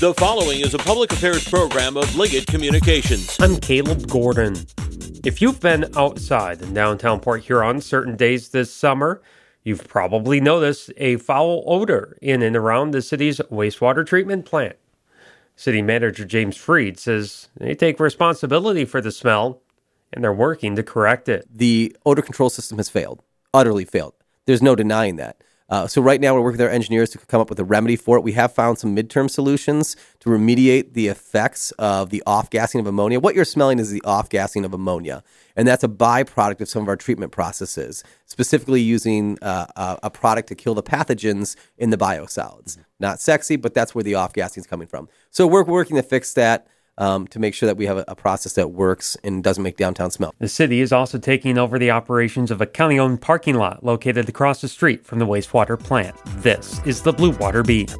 The following is a public affairs program of Liggett Communications. I'm Caleb Gordon. If you've been outside in downtown Port Huron certain days this summer, you've probably noticed a foul odor in and around the city's wastewater treatment plant. City Manager James Freed says they take responsibility for the smell and they're working to correct it. The odor control system has failed, utterly failed. There's no denying that. Uh, so right now we're working with our engineers to come up with a remedy for it. We have found some midterm solutions to remediate the effects of the off-gassing of ammonia. What you're smelling is the off-gassing of ammonia, and that's a byproduct of some of our treatment processes, specifically using uh, a, a, product to kill the pathogens in the biosolids. Not sexy, but that's where the off-gassing is coming from. So we're working to fix that um, to make sure that we have a, a, process that works and doesn't make downtown smell. The city is also taking over the operations of a county owned parking lot located across the street from the wastewater plant. This is the Blue Water Beat.